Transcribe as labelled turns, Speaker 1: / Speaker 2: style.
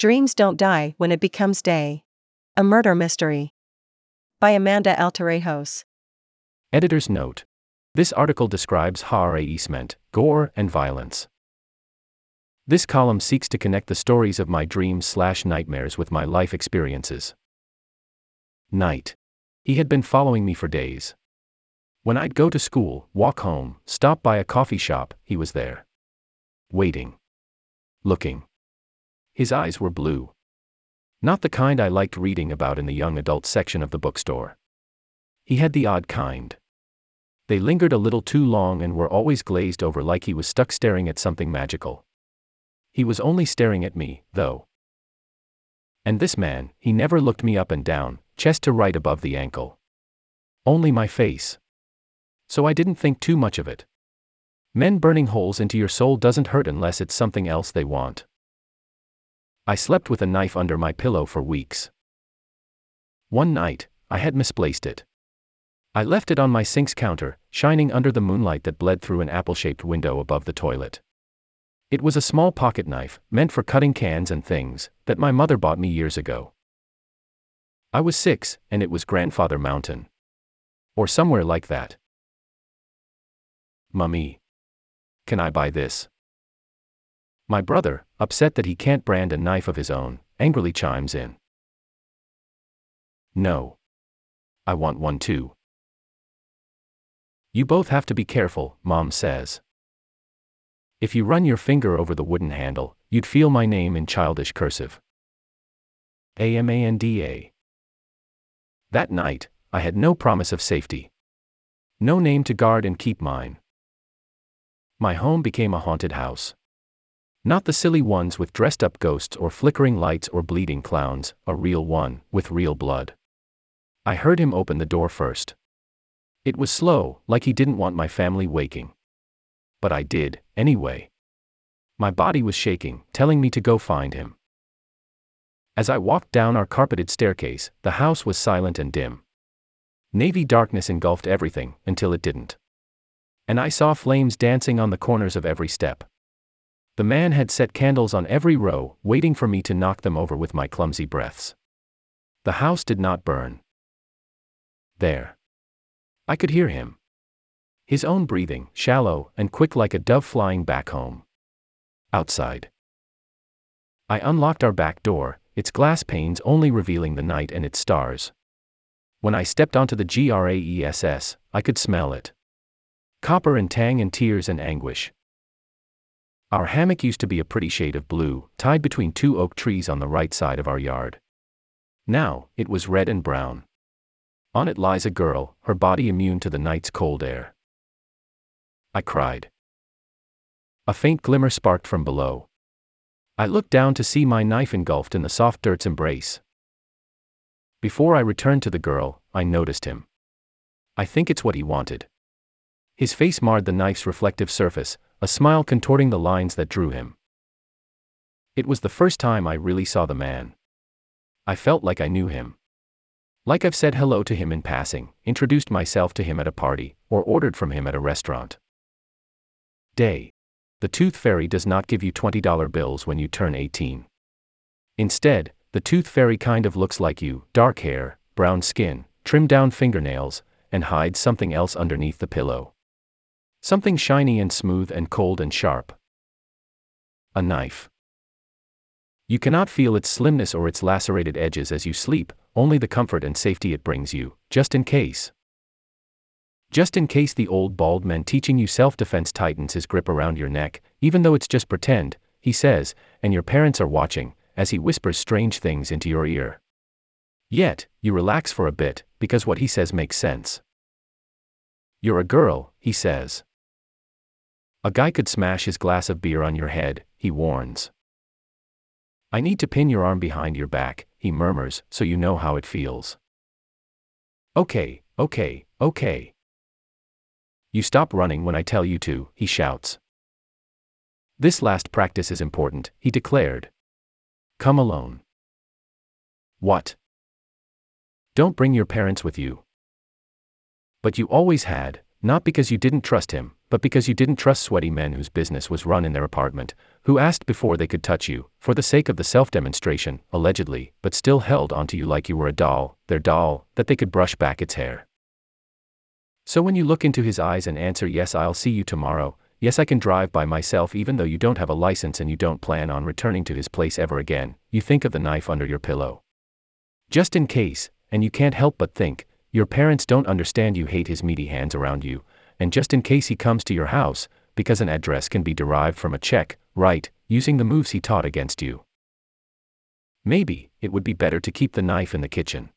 Speaker 1: Dreams Don't Die When It Becomes Day. A Murder Mystery. By Amanda Altarejos.
Speaker 2: Editor's note. This article describes horror meant gore, and violence. This column seeks to connect the stories of my dreams slash nightmares with my life experiences. Night. He had been following me for days. When I'd go to school, walk home, stop by a coffee shop, he was there. Waiting. Looking. His eyes were blue. Not the kind I liked reading about in the young adult section of the bookstore. He had the odd kind. They lingered a little too long and were always glazed over like he was stuck staring at something magical. He was only staring at me, though. And this man, he never looked me up and down, chest to right above the ankle. Only my face. So I didn't think too much of it. Men burning holes into your soul doesn't hurt unless it's something else they want. I slept with a knife under my pillow for weeks. One night, I had misplaced it. I left it on my sink's counter, shining under the moonlight that bled through an apple shaped window above the toilet. It was a small pocket knife, meant for cutting cans and things, that my mother bought me years ago. I was six, and it was Grandfather Mountain. Or somewhere like that. Mummy. Can I buy this? My brother, upset that he can't brand a knife of his own, angrily chimes in. No. I want one too. You both have to be careful, Mom says. If you run your finger over the wooden handle, you'd feel my name in childish cursive. AMANDA. That night, I had no promise of safety. No name to guard and keep mine. My home became a haunted house. Not the silly ones with dressed up ghosts or flickering lights or bleeding clowns, a real one, with real blood. I heard him open the door first. It was slow, like he didn't want my family waking. But I did, anyway. My body was shaking, telling me to go find him. As I walked down our carpeted staircase, the house was silent and dim. Navy darkness engulfed everything, until it didn't. And I saw flames dancing on the corners of every step. The man had set candles on every row, waiting for me to knock them over with my clumsy breaths. The house did not burn. There. I could hear him. His own breathing, shallow and quick like a dove flying back home. Outside. I unlocked our back door, its glass panes only revealing the night and its stars. When I stepped onto the GRAESS, I could smell it. Copper and tang and tears and anguish. Our hammock used to be a pretty shade of blue, tied between two oak trees on the right side of our yard. Now, it was red and brown. On it lies a girl, her body immune to the night's cold air. I cried. A faint glimmer sparked from below. I looked down to see my knife engulfed in the soft dirt's embrace. Before I returned to the girl, I noticed him. I think it's what he wanted. His face marred the knife's reflective surface, a smile contorting the lines that drew him. It was the first time I really saw the man. I felt like I knew him. Like I've said hello to him in passing, introduced myself to him at a party, or ordered from him at a restaurant. Day. The Tooth Fairy does not give you $20 bills when you turn 18. Instead, the Tooth Fairy kind of looks like you dark hair, brown skin, trimmed down fingernails, and hides something else underneath the pillow. Something shiny and smooth and cold and sharp. A knife. You cannot feel its slimness or its lacerated edges as you sleep, only the comfort and safety it brings you, just in case. Just in case the old bald man teaching you self defense tightens his grip around your neck, even though it's just pretend, he says, and your parents are watching, as he whispers strange things into your ear. Yet, you relax for a bit, because what he says makes sense. You're a girl, he says. A guy could smash his glass of beer on your head, he warns. I need to pin your arm behind your back, he murmurs, so you know how it feels. Okay, okay, okay. You stop running when I tell you to, he shouts. This last practice is important, he declared. Come alone. What? Don't bring your parents with you. But you always had, not because you didn't trust him, but because you didn't trust sweaty men whose business was run in their apartment, who asked before they could touch you, for the sake of the self demonstration, allegedly, but still held onto you like you were a doll, their doll, that they could brush back its hair. So when you look into his eyes and answer, Yes, I'll see you tomorrow, yes, I can drive by myself even though you don't have a license and you don't plan on returning to his place ever again, you think of the knife under your pillow. Just in case, and you can't help but think, your parents don't understand you hate his meaty hands around you, and just in case he comes to your house, because an address can be derived from a check, right, using the moves he taught against you. Maybe, it would be better to keep the knife in the kitchen.